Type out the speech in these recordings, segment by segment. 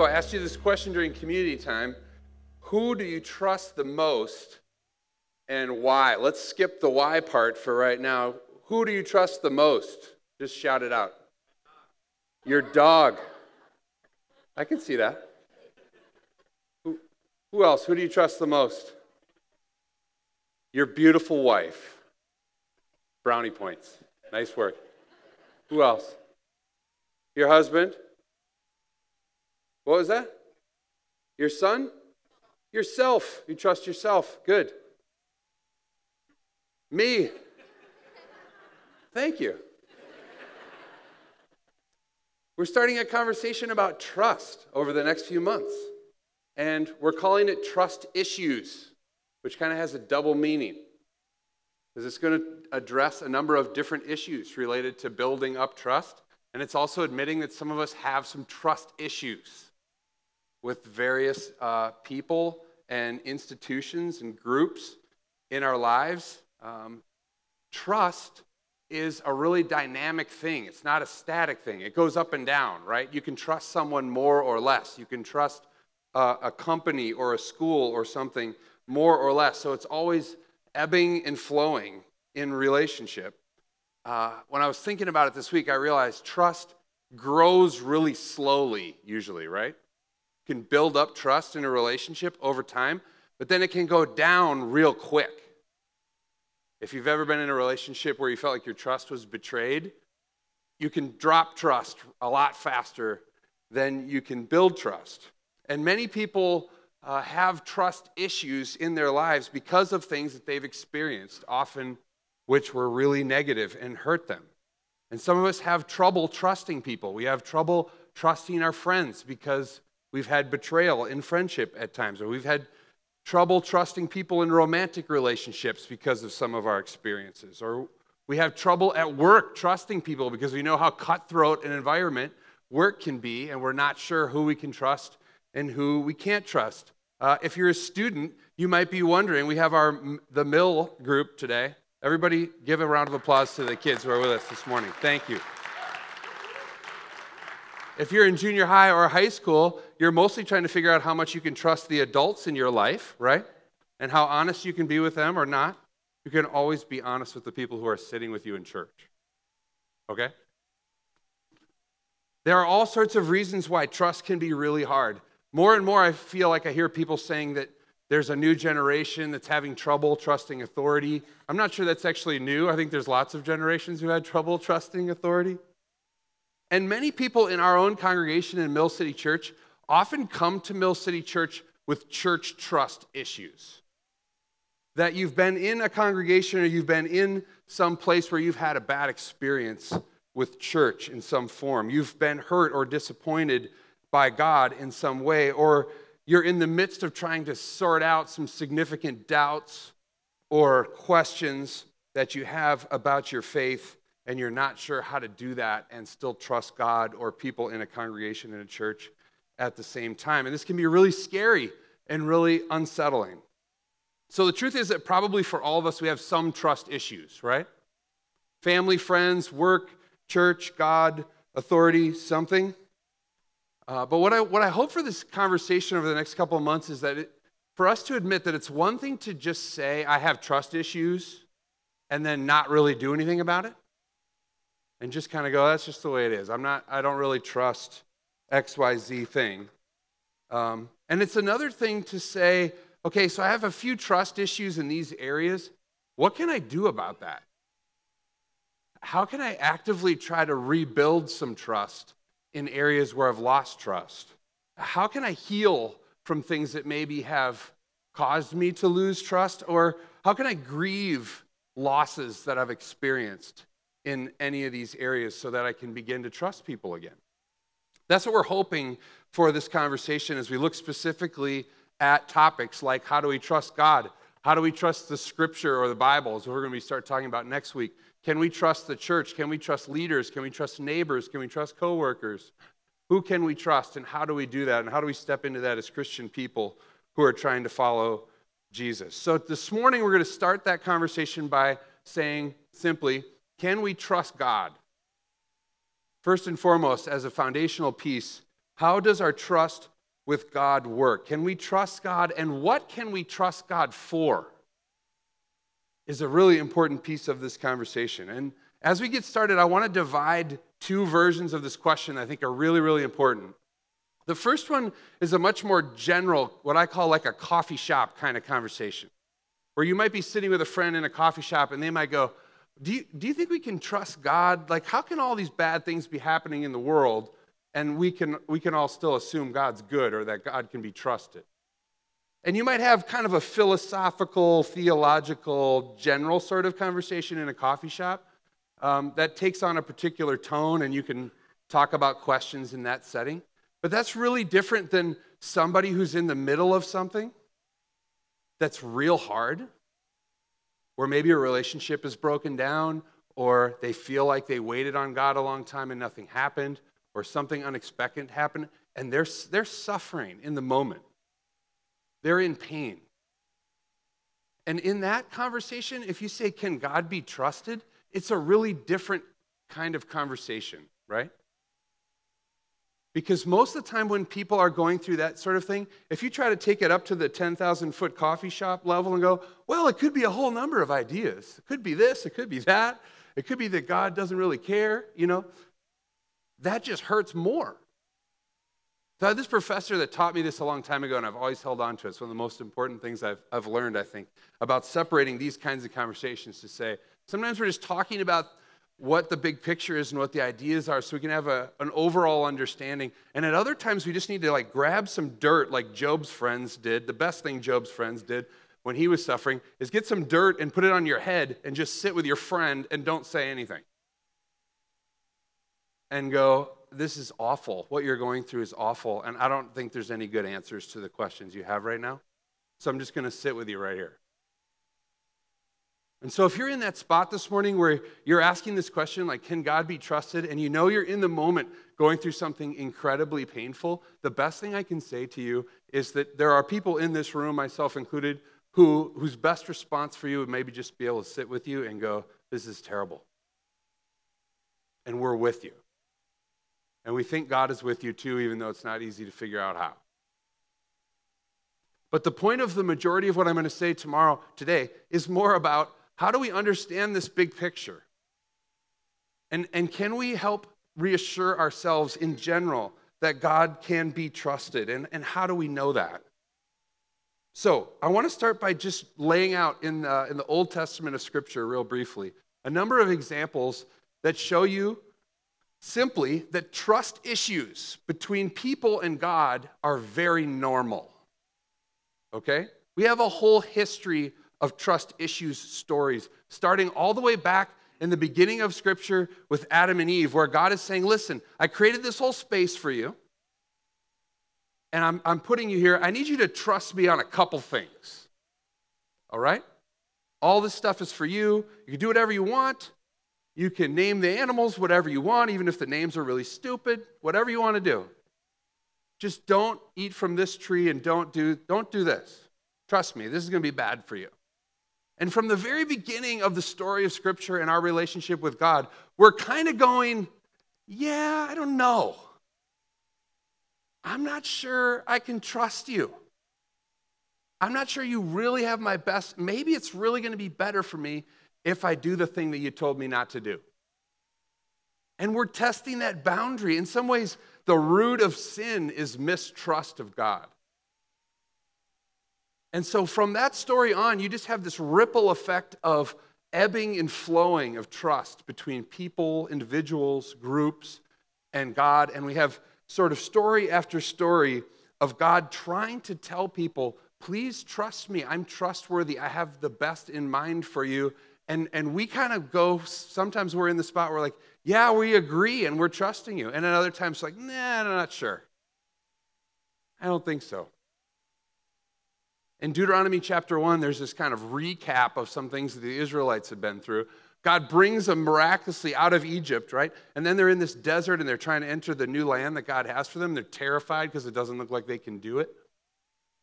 So I asked you this question during community time Who do you trust the most and why? Let's skip the why part for right now. Who do you trust the most? Just shout it out. Your dog. I can see that. Who, who else? Who do you trust the most? Your beautiful wife. Brownie points. Nice work. Who else? Your husband? What was that? Your son? Yourself. You trust yourself. Good. Me. Thank you. We're starting a conversation about trust over the next few months. And we're calling it trust issues, which kind of has a double meaning. Because it's going to address a number of different issues related to building up trust. And it's also admitting that some of us have some trust issues with various uh, people and institutions and groups in our lives. Um, trust is a really dynamic thing. It's not a static thing. It goes up and down, right? You can trust someone more or less. You can trust uh, a company or a school or something more or less. So it's always ebbing and flowing in relationship. Uh, when I was thinking about it this week, I realized trust grows really slowly, usually, right? Can build up trust in a relationship over time, but then it can go down real quick. If you've ever been in a relationship where you felt like your trust was betrayed, you can drop trust a lot faster than you can build trust. And many people uh, have trust issues in their lives because of things that they've experienced, often which were really negative and hurt them. And some of us have trouble trusting people. We have trouble trusting our friends because we've had betrayal in friendship at times, or we've had trouble trusting people in romantic relationships because of some of our experiences, or we have trouble at work trusting people because we know how cutthroat an environment work can be, and we're not sure who we can trust and who we can't trust. Uh, if you're a student, you might be wondering. We have our the Mill group today. Everybody, give a round of applause to the kids who are with us this morning. Thank you. If you're in junior high or high school, you're mostly trying to figure out how much you can trust the adults in your life, right? And how honest you can be with them or not. You can always be honest with the people who are sitting with you in church. Okay? There are all sorts of reasons why trust can be really hard. More and more, I feel like I hear people saying that there's a new generation that's having trouble trusting authority. I'm not sure that's actually new. I think there's lots of generations who had trouble trusting authority. And many people in our own congregation in Mill City Church often come to Mill City Church with church trust issues. That you've been in a congregation or you've been in some place where you've had a bad experience with church in some form. You've been hurt or disappointed by God in some way, or you're in the midst of trying to sort out some significant doubts or questions that you have about your faith, and you're not sure how to do that and still trust God or people in a congregation in a church at the same time. And this can be really scary and really unsettling. So, the truth is that probably for all of us, we have some trust issues, right? Family, friends, work, church, God, authority, something. Uh, but what I, what I hope for this conversation over the next couple of months is that it, for us to admit that it's one thing to just say, I have trust issues, and then not really do anything about it. And just kind of go, that's just the way it is. I'm not, I don't really trust XYZ thing. Um, and it's another thing to say, okay, so I have a few trust issues in these areas. What can I do about that? How can I actively try to rebuild some trust in areas where I've lost trust? How can I heal from things that maybe have caused me to lose trust? Or how can I grieve losses that I've experienced in any of these areas so that I can begin to trust people again? That's what we're hoping for this conversation as we look specifically at topics like how do we trust God? How do we trust the scripture or the Bible, as we're going to be start talking about next week? Can we trust the church? Can we trust leaders? Can we trust neighbors? Can we trust coworkers? Who can we trust and how do we do that? And how do we step into that as Christian people who are trying to follow Jesus? So this morning we're going to start that conversation by saying simply, can we trust God? First and foremost, as a foundational piece, How does our trust with God work? Can we trust God? And what can we trust God for? Is a really important piece of this conversation. And as we get started, I want to divide two versions of this question I think are really, really important. The first one is a much more general, what I call like a coffee shop kind of conversation, where you might be sitting with a friend in a coffee shop and they might go, do you, do you think we can trust God? Like, how can all these bad things be happening in the world and we can, we can all still assume God's good or that God can be trusted? And you might have kind of a philosophical, theological, general sort of conversation in a coffee shop um, that takes on a particular tone, and you can talk about questions in that setting. But that's really different than somebody who's in the middle of something that's real hard, where maybe a relationship is broken down, or they feel like they waited on God a long time and nothing happened, or something unexpected happened, and they're, they're suffering in the moment. They're in pain. And in that conversation, if you say, Can God be trusted? it's a really different kind of conversation, right? Because most of the time, when people are going through that sort of thing, if you try to take it up to the 10,000 foot coffee shop level and go, well, it could be a whole number of ideas. It could be this, it could be that, it could be that God doesn't really care, you know, that just hurts more. So I had this professor that taught me this a long time ago, and I've always held on to it. It's one of the most important things I've, I've learned, I think, about separating these kinds of conversations to say, sometimes we're just talking about what the big picture is and what the ideas are so we can have a, an overall understanding. And at other times, we just need to like grab some dirt like Job's friends did. The best thing Job's friends did when he was suffering is get some dirt and put it on your head and just sit with your friend and don't say anything. And go, this is awful. What you're going through is awful. And I don't think there's any good answers to the questions you have right now. So I'm just going to sit with you right here. And so, if you're in that spot this morning where you're asking this question, like, can God be trusted? And you know you're in the moment going through something incredibly painful, the best thing I can say to you is that there are people in this room, myself included, who, whose best response for you would maybe just be able to sit with you and go, This is terrible. And we're with you. And we think God is with you too, even though it's not easy to figure out how. But the point of the majority of what I'm going to say tomorrow, today, is more about how do we understand this big picture? And, and can we help reassure ourselves in general that God can be trusted? And, and how do we know that? So, I want to start by just laying out in the, in the Old Testament of Scripture, real briefly, a number of examples that show you simply that trust issues between people and God are very normal. Okay? We have a whole history of trust issues stories, starting all the way back in the beginning of Scripture with Adam and Eve, where God is saying, Listen, I created this whole space for you, and I'm, I'm putting you here. I need you to trust me on a couple things. All right? All this stuff is for you. You can do whatever you want. You can name the animals whatever you want, even if the names are really stupid, whatever you want to do. Just don't eat from this tree and don't do, don't do this. Trust me, this is going to be bad for you. And from the very beginning of the story of Scripture and our relationship with God, we're kind of going, yeah, I don't know. I'm not sure I can trust you. I'm not sure you really have my best. Maybe it's really going to be better for me if I do the thing that you told me not to do. And we're testing that boundary. In some ways, the root of sin is mistrust of God. And so from that story on, you just have this ripple effect of ebbing and flowing of trust between people, individuals, groups, and God. And we have sort of story after story of God trying to tell people, please trust me. I'm trustworthy. I have the best in mind for you. And, and we kind of go, sometimes we're in the spot where, like, yeah, we agree and we're trusting you. And at other times, like, nah, I'm not sure. I don't think so. In Deuteronomy chapter 1, there's this kind of recap of some things that the Israelites had been through. God brings them miraculously out of Egypt, right? And then they're in this desert and they're trying to enter the new land that God has for them. They're terrified because it doesn't look like they can do it.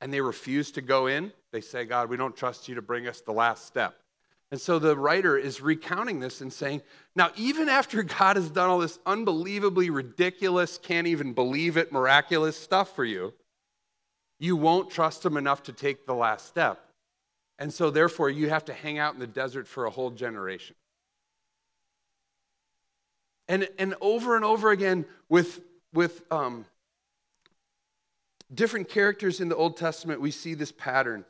And they refuse to go in. They say, God, we don't trust you to bring us the last step. And so the writer is recounting this and saying, now, even after God has done all this unbelievably ridiculous, can't even believe it, miraculous stuff for you, you won't trust Him enough to take the last step. And so, therefore, you have to hang out in the desert for a whole generation. And, and over and over again, with, with um, different characters in the Old Testament, we see this pattern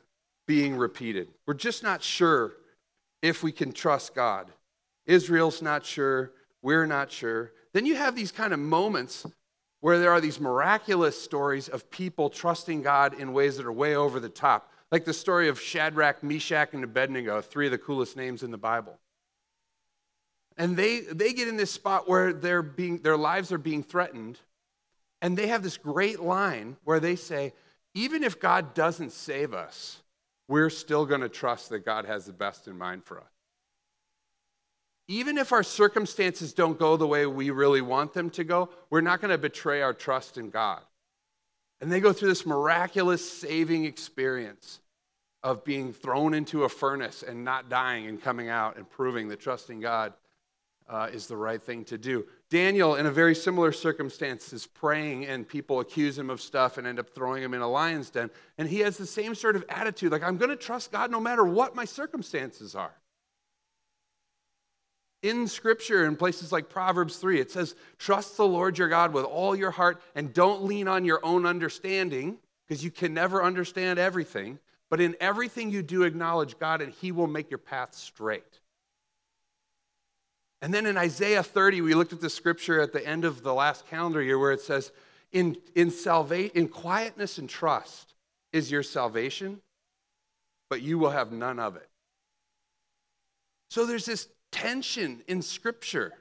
being repeated. We're just not sure if we can trust God. Israel's not sure, we're not sure. Then you have these kind of moments where there are these miraculous stories of people trusting God in ways that are way over the top. Like the story of Shadrach, Meshach, and Abednego, three of the coolest names in the Bible. And they, they get in this spot where they're being, their lives are being threatened. And they have this great line where they say, even if God doesn't save us, we're still going to trust that God has the best in mind for us. Even if our circumstances don't go the way we really want them to go, we're not going to betray our trust in God. And they go through this miraculous saving experience of being thrown into a furnace and not dying and coming out and proving that trusting God uh, is the right thing to do. Daniel, in a very similar circumstance, is praying and people accuse him of stuff and end up throwing him in a lion's den. And he has the same sort of attitude like, I'm going to trust God no matter what my circumstances are. In scripture, in places like Proverbs 3, it says, Trust the Lord your God with all your heart and don't lean on your own understanding because you can never understand everything. But in everything you do, acknowledge God and he will make your path straight. And then in Isaiah 30, we looked at the scripture at the end of the last calendar year where it says, in, in, salva- in quietness and trust is your salvation, but you will have none of it. So there's this tension in scripture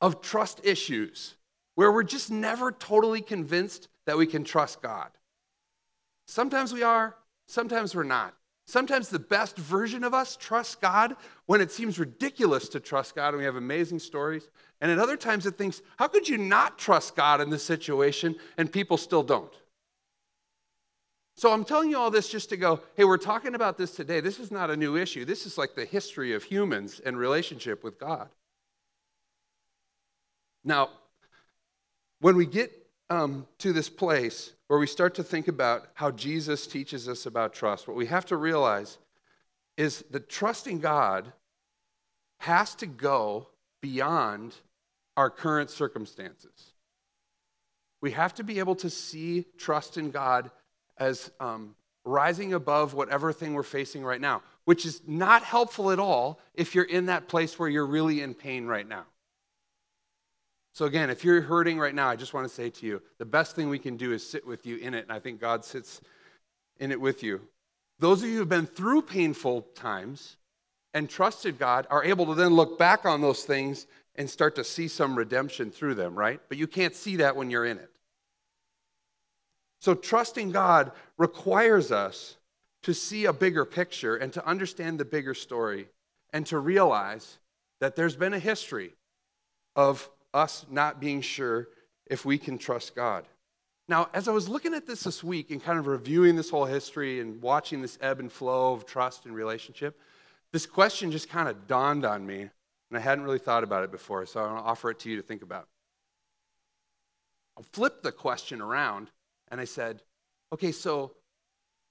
of trust issues where we're just never totally convinced that we can trust God. Sometimes we are, sometimes we're not. Sometimes the best version of us trusts God when it seems ridiculous to trust God, and we have amazing stories. And at other times it thinks, how could you not trust God in this situation? And people still don't. So I'm telling you all this just to go, hey, we're talking about this today. This is not a new issue. This is like the history of humans and relationship with God. Now, when we get um, to this place where we start to think about how Jesus teaches us about trust, what we have to realize is that trusting God has to go beyond our current circumstances. We have to be able to see trust in God as um, rising above whatever thing we're facing right now, which is not helpful at all if you're in that place where you're really in pain right now. So, again, if you're hurting right now, I just want to say to you the best thing we can do is sit with you in it. And I think God sits in it with you. Those of you who have been through painful times and trusted God are able to then look back on those things and start to see some redemption through them, right? But you can't see that when you're in it. So, trusting God requires us to see a bigger picture and to understand the bigger story and to realize that there's been a history of us not being sure if we can trust God. Now, as I was looking at this this week and kind of reviewing this whole history and watching this ebb and flow of trust and relationship, this question just kind of dawned on me, and I hadn't really thought about it before, so I want to offer it to you to think about. I'll flip the question around and I said, okay, so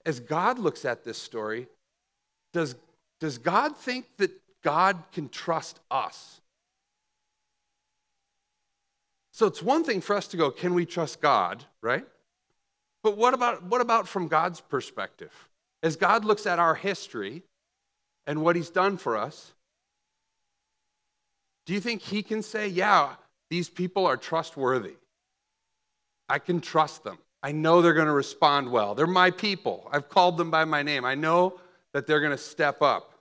as God looks at this story, does, does God think that God can trust us? So it's one thing for us to go, can we trust God, right? But what about, what about from God's perspective? As God looks at our history and what He's done for us, do you think He can say, yeah, these people are trustworthy? I can trust them. I know they're going to respond well. They're my people. I've called them by my name. I know that they're going to step up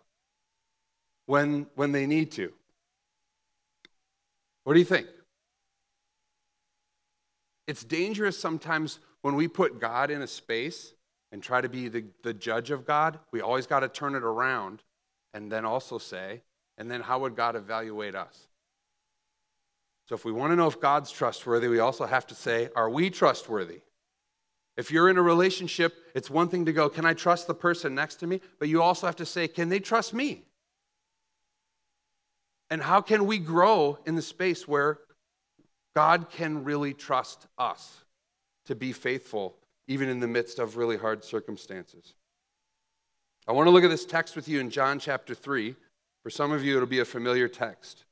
when, when they need to. What do you think? It's dangerous sometimes when we put God in a space and try to be the, the judge of God. We always got to turn it around and then also say, and then how would God evaluate us? So if we want to know if God's trustworthy, we also have to say, are we trustworthy? If you're in a relationship, it's one thing to go, can I trust the person next to me? But you also have to say, can they trust me? And how can we grow in the space where God can really trust us to be faithful, even in the midst of really hard circumstances? I want to look at this text with you in John chapter 3. For some of you, it'll be a familiar text.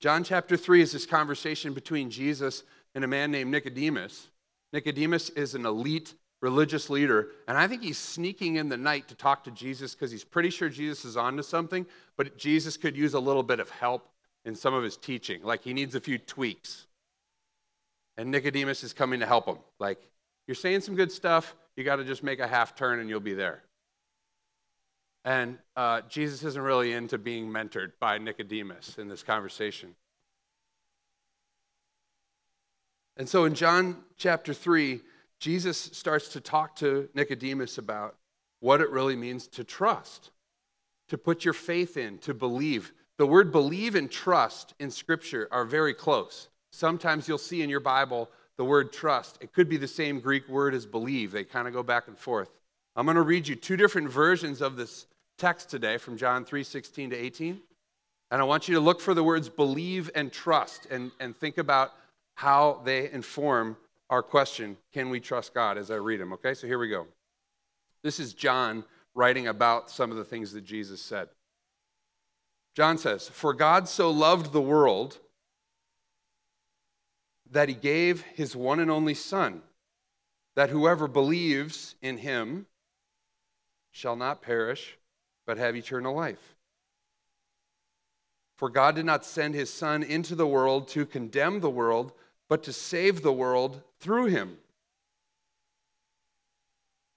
John chapter 3 is this conversation between Jesus and a man named Nicodemus. Nicodemus is an elite religious leader, and I think he's sneaking in the night to talk to Jesus because he's pretty sure Jesus is onto something, but Jesus could use a little bit of help in some of his teaching. Like he needs a few tweaks. And Nicodemus is coming to help him. Like, you're saying some good stuff, you got to just make a half turn and you'll be there. And uh, Jesus isn't really into being mentored by Nicodemus in this conversation. And so in John chapter 3, Jesus starts to talk to Nicodemus about what it really means to trust, to put your faith in, to believe. The word believe and trust in Scripture are very close. Sometimes you'll see in your Bible the word trust. It could be the same Greek word as believe, they kind of go back and forth. I'm going to read you two different versions of this text today from John 3 16 to 18. And I want you to look for the words believe and trust and, and think about how they inform our question can we trust God as I read them? Okay, so here we go. This is John writing about some of the things that Jesus said. John says, For God so loved the world that he gave his one and only Son, that whoever believes in him shall not perish, but have eternal life. For God did not send his Son into the world to condemn the world, but to save the world through him.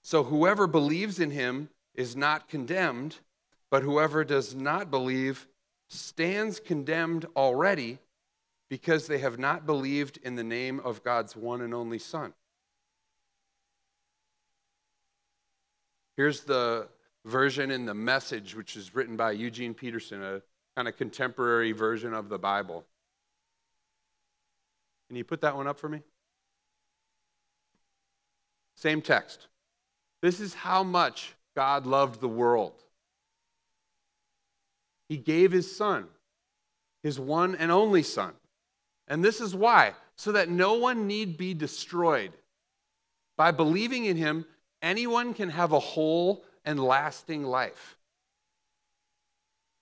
So whoever believes in him is not condemned, but whoever does not believe stands condemned already because they have not believed in the name of God's one and only Son. Here's the version in the message, which is written by Eugene Peterson, a kind of contemporary version of the Bible. Can you put that one up for me? Same text. This is how much God loved the world. He gave his son, his one and only son. And this is why so that no one need be destroyed. By believing in him, anyone can have a whole and lasting life.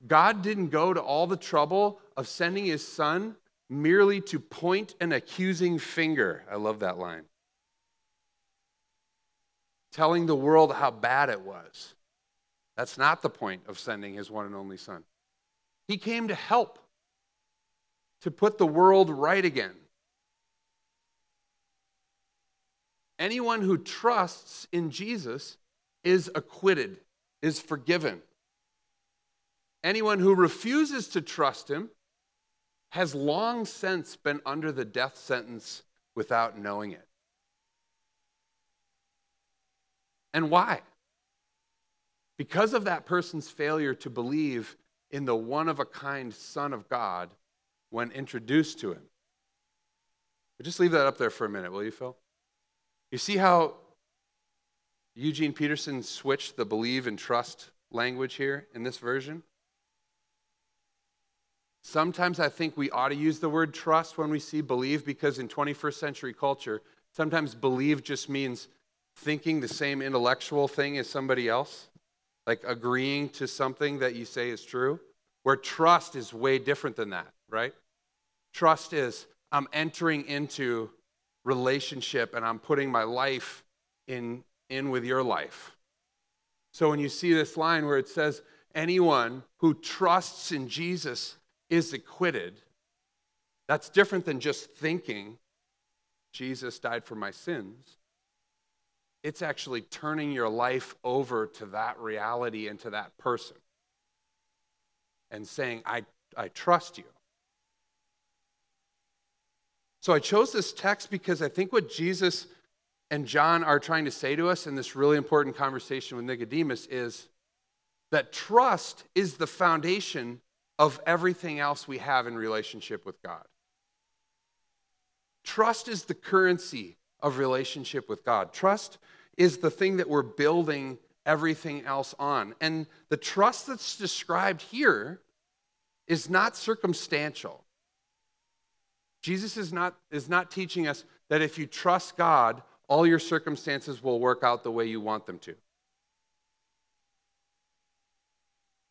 God didn't go to all the trouble of sending his son merely to point an accusing finger. I love that line. Telling the world how bad it was. That's not the point of sending his one and only son. He came to help, to put the world right again. Anyone who trusts in Jesus is acquitted, is forgiven. Anyone who refuses to trust him has long since been under the death sentence without knowing it. And why? Because of that person's failure to believe in the one of a kind Son of God when introduced to him. But just leave that up there for a minute, will you, Phil? You see how Eugene Peterson switched the believe and trust language here in this version? Sometimes I think we ought to use the word trust when we see believe because in 21st century culture, sometimes believe just means thinking the same intellectual thing as somebody else, like agreeing to something that you say is true, where trust is way different than that, right? Trust is I'm entering into relationship and I'm putting my life in in with your life. So when you see this line where it says, anyone who trusts in Jesus is acquitted, that's different than just thinking Jesus died for my sins. It's actually turning your life over to that reality and to that person and saying, I, I trust you. So I chose this text because I think what Jesus and John are trying to say to us in this really important conversation with Nicodemus is that trust is the foundation of everything else we have in relationship with God. Trust is the currency of relationship with God. Trust is the thing that we're building everything else on. And the trust that's described here is not circumstantial. Jesus is not, is not teaching us that if you trust God, all your circumstances will work out the way you want them to.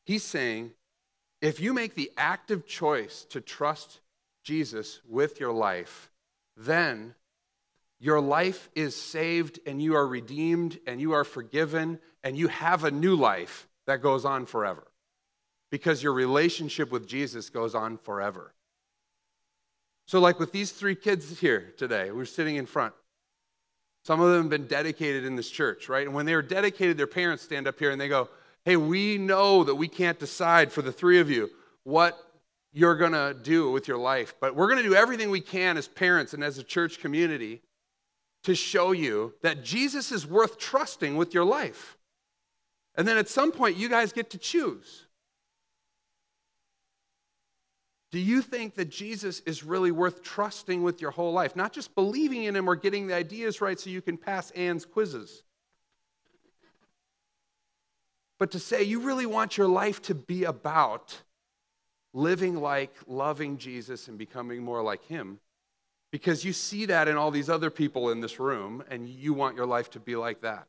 He's saying if you make the active choice to trust Jesus with your life, then your life is saved and you are redeemed and you are forgiven and you have a new life that goes on forever because your relationship with Jesus goes on forever. So, like with these three kids here today, we're sitting in front. Some of them have been dedicated in this church, right? And when they were dedicated, their parents stand up here and they go, Hey, we know that we can't decide for the three of you what you're going to do with your life, but we're going to do everything we can as parents and as a church community to show you that Jesus is worth trusting with your life. And then at some point, you guys get to choose. Do you think that Jesus is really worth trusting with your whole life? Not just believing in him or getting the ideas right so you can pass Anne's quizzes. But to say you really want your life to be about living like loving Jesus and becoming more like him because you see that in all these other people in this room and you want your life to be like that.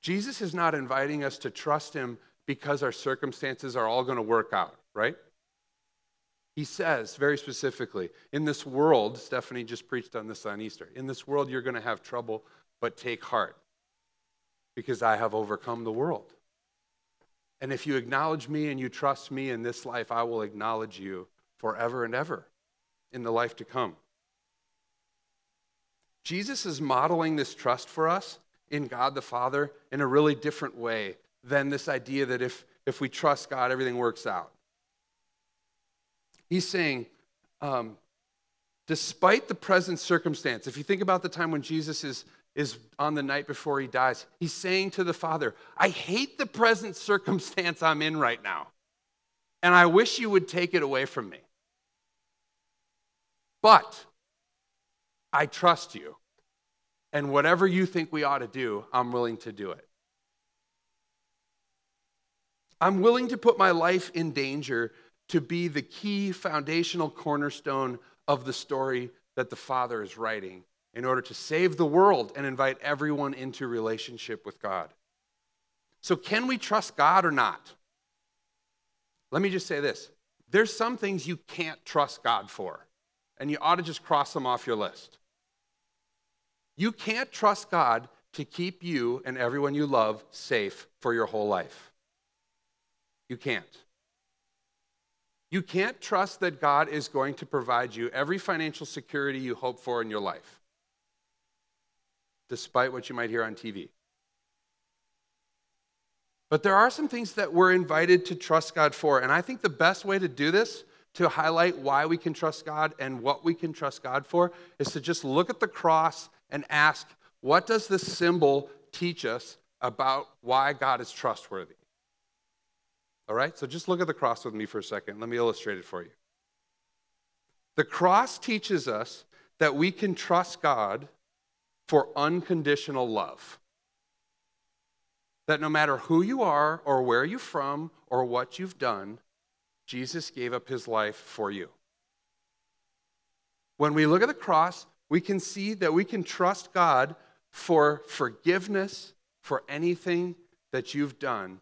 Jesus is not inviting us to trust him because our circumstances are all going to work out, right? He says very specifically, in this world, Stephanie just preached on this on Easter, in this world you're going to have trouble, but take heart because I have overcome the world. And if you acknowledge me and you trust me in this life, I will acknowledge you forever and ever in the life to come. Jesus is modeling this trust for us in God the Father in a really different way than this idea that if, if we trust God, everything works out. He's saying, um, despite the present circumstance, if you think about the time when Jesus is, is on the night before he dies, he's saying to the Father, I hate the present circumstance I'm in right now, and I wish you would take it away from me. But I trust you. And whatever you think we ought to do, I'm willing to do it. I'm willing to put my life in danger to be the key foundational cornerstone of the story that the Father is writing in order to save the world and invite everyone into relationship with God. So, can we trust God or not? Let me just say this there's some things you can't trust God for and you ought to just cross them off your list. You can't trust God to keep you and everyone you love safe for your whole life. You can't. You can't trust that God is going to provide you every financial security you hope for in your life, despite what you might hear on TV. But there are some things that we're invited to trust God for. And I think the best way to do this to highlight why we can trust God and what we can trust God for is to just look at the cross and ask, what does this symbol teach us about why God is trustworthy? All right, so just look at the cross with me for a second. Let me illustrate it for you. The cross teaches us that we can trust God for unconditional love. That no matter who you are, or where you're from, or what you've done, Jesus gave up his life for you. When we look at the cross, we can see that we can trust God for forgiveness for anything that you've done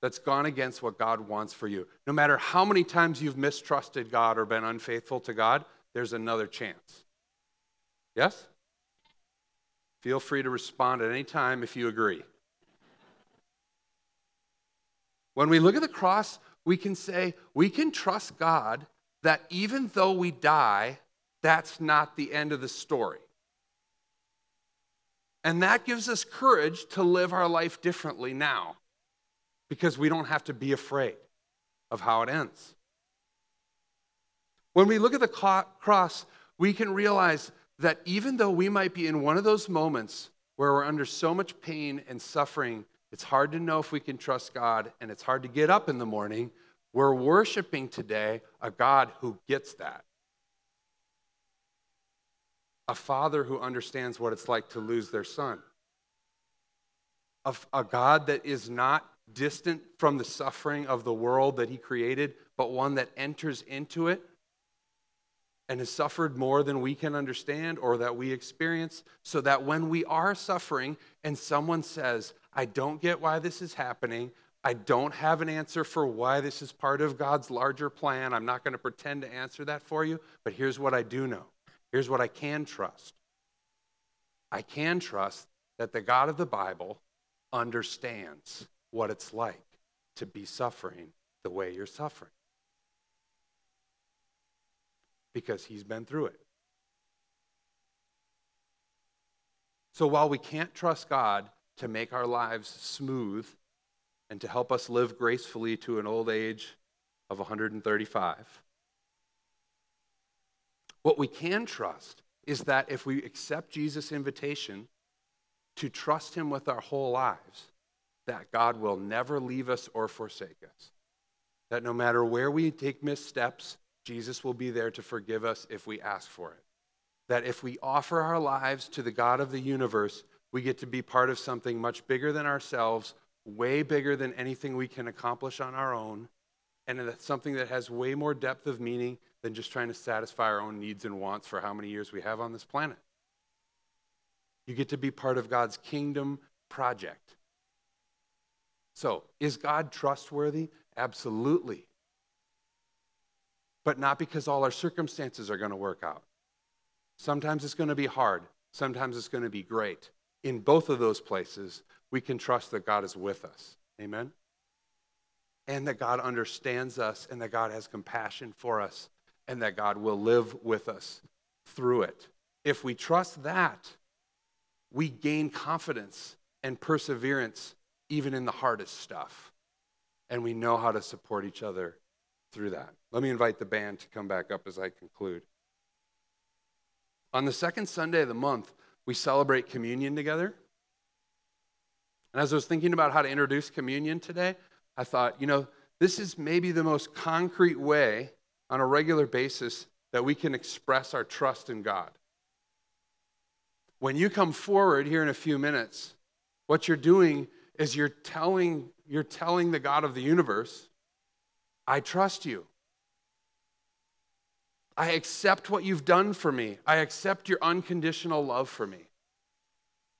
that's gone against what God wants for you. No matter how many times you've mistrusted God or been unfaithful to God, there's another chance. Yes? Feel free to respond at any time if you agree. When we look at the cross, we can say, we can trust God that even though we die, that's not the end of the story. And that gives us courage to live our life differently now because we don't have to be afraid of how it ends. When we look at the cross, we can realize that even though we might be in one of those moments where we're under so much pain and suffering it's hard to know if we can trust God, and it's hard to get up in the morning. We're worshiping today a God who gets that. A father who understands what it's like to lose their son. A, a God that is not distant from the suffering of the world that he created, but one that enters into it and has suffered more than we can understand or that we experience, so that when we are suffering and someone says, I don't get why this is happening, I don't have an answer for why this is part of God's larger plan. I'm not going to pretend to answer that for you, but here's what I do know. Here's what I can trust. I can trust that the God of the Bible understands what it's like to be suffering the way you're suffering because he's been through it. So while we can't trust God to make our lives smooth and to help us live gracefully to an old age of 135, what we can trust is that if we accept Jesus' invitation to trust him with our whole lives, that God will never leave us or forsake us. That no matter where we take missteps, Jesus will be there to forgive us if we ask for it. That if we offer our lives to the God of the universe, we get to be part of something much bigger than ourselves, way bigger than anything we can accomplish on our own, and it's something that has way more depth of meaning than just trying to satisfy our own needs and wants for how many years we have on this planet. You get to be part of God's kingdom project. So, is God trustworthy? Absolutely but not because all our circumstances are going to work out. Sometimes it's going to be hard, sometimes it's going to be great. In both of those places, we can trust that God is with us. Amen? And that God understands us, and that God has compassion for us, and that God will live with us through it. If we trust that, we gain confidence and perseverance even in the hardest stuff. And we know how to support each other through that. Let me invite the band to come back up as I conclude. On the second Sunday of the month, we celebrate communion together. And as I was thinking about how to introduce communion today, I thought, you know, this is maybe the most concrete way on a regular basis that we can express our trust in God. When you come forward here in a few minutes, what you're doing is you're telling, you're telling the God of the universe I trust you. I accept what you've done for me. I accept your unconditional love for me.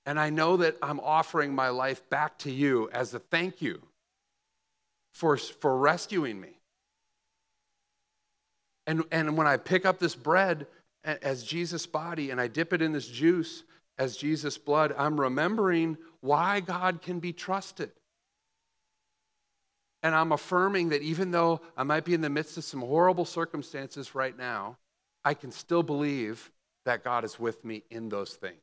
And I know that I'm offering my life back to you as a thank you for, for rescuing me. And, and when I pick up this bread as Jesus' body and I dip it in this juice as Jesus' blood, I'm remembering why God can be trusted. And I'm affirming that even though I might be in the midst of some horrible circumstances right now, I can still believe that God is with me in those things.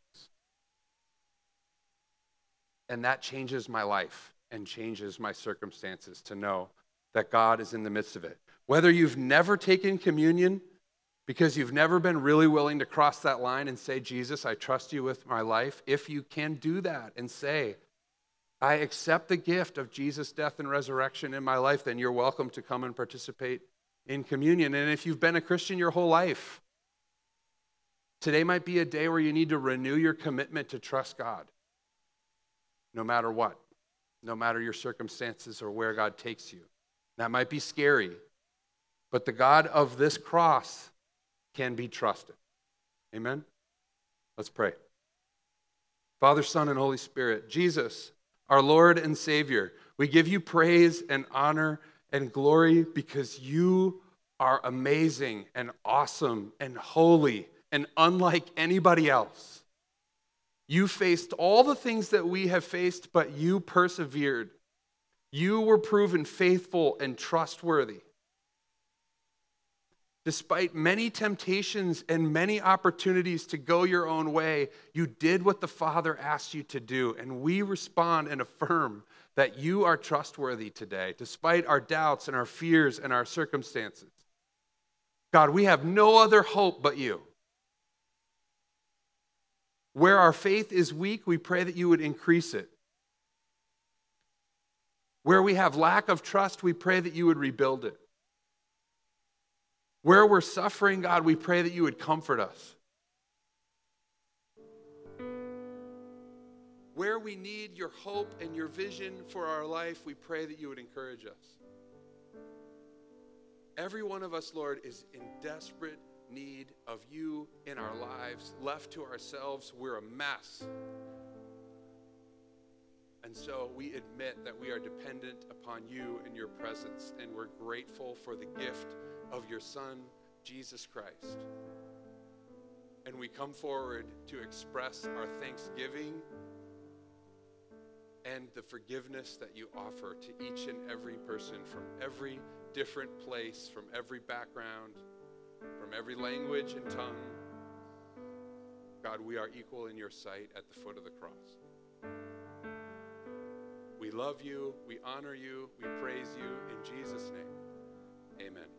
And that changes my life and changes my circumstances to know that God is in the midst of it. Whether you've never taken communion because you've never been really willing to cross that line and say, Jesus, I trust you with my life, if you can do that and say, I accept the gift of Jesus' death and resurrection in my life, then you're welcome to come and participate in communion. And if you've been a Christian your whole life, today might be a day where you need to renew your commitment to trust God, no matter what, no matter your circumstances or where God takes you. That might be scary, but the God of this cross can be trusted. Amen? Let's pray. Father, Son, and Holy Spirit, Jesus, our Lord and Savior. We give you praise and honor and glory because you are amazing and awesome and holy and unlike anybody else. You faced all the things that we have faced, but you persevered. You were proven faithful and trustworthy. Despite many temptations and many opportunities to go your own way, you did what the Father asked you to do. And we respond and affirm that you are trustworthy today, despite our doubts and our fears and our circumstances. God, we have no other hope but you. Where our faith is weak, we pray that you would increase it. Where we have lack of trust, we pray that you would rebuild it. Where we're suffering, God, we pray that you would comfort us. Where we need your hope and your vision for our life, we pray that you would encourage us. Every one of us, Lord, is in desperate need of you in our lives. Left to ourselves, we're a mess. And so we admit that we are dependent upon you and your presence, and we're grateful for the gift of your Son, Jesus Christ. And we come forward to express our thanksgiving and the forgiveness that you offer to each and every person from every different place, from every background, from every language and tongue. God, we are equal in your sight at the foot of the cross. We love you, we honor you, we praise you. In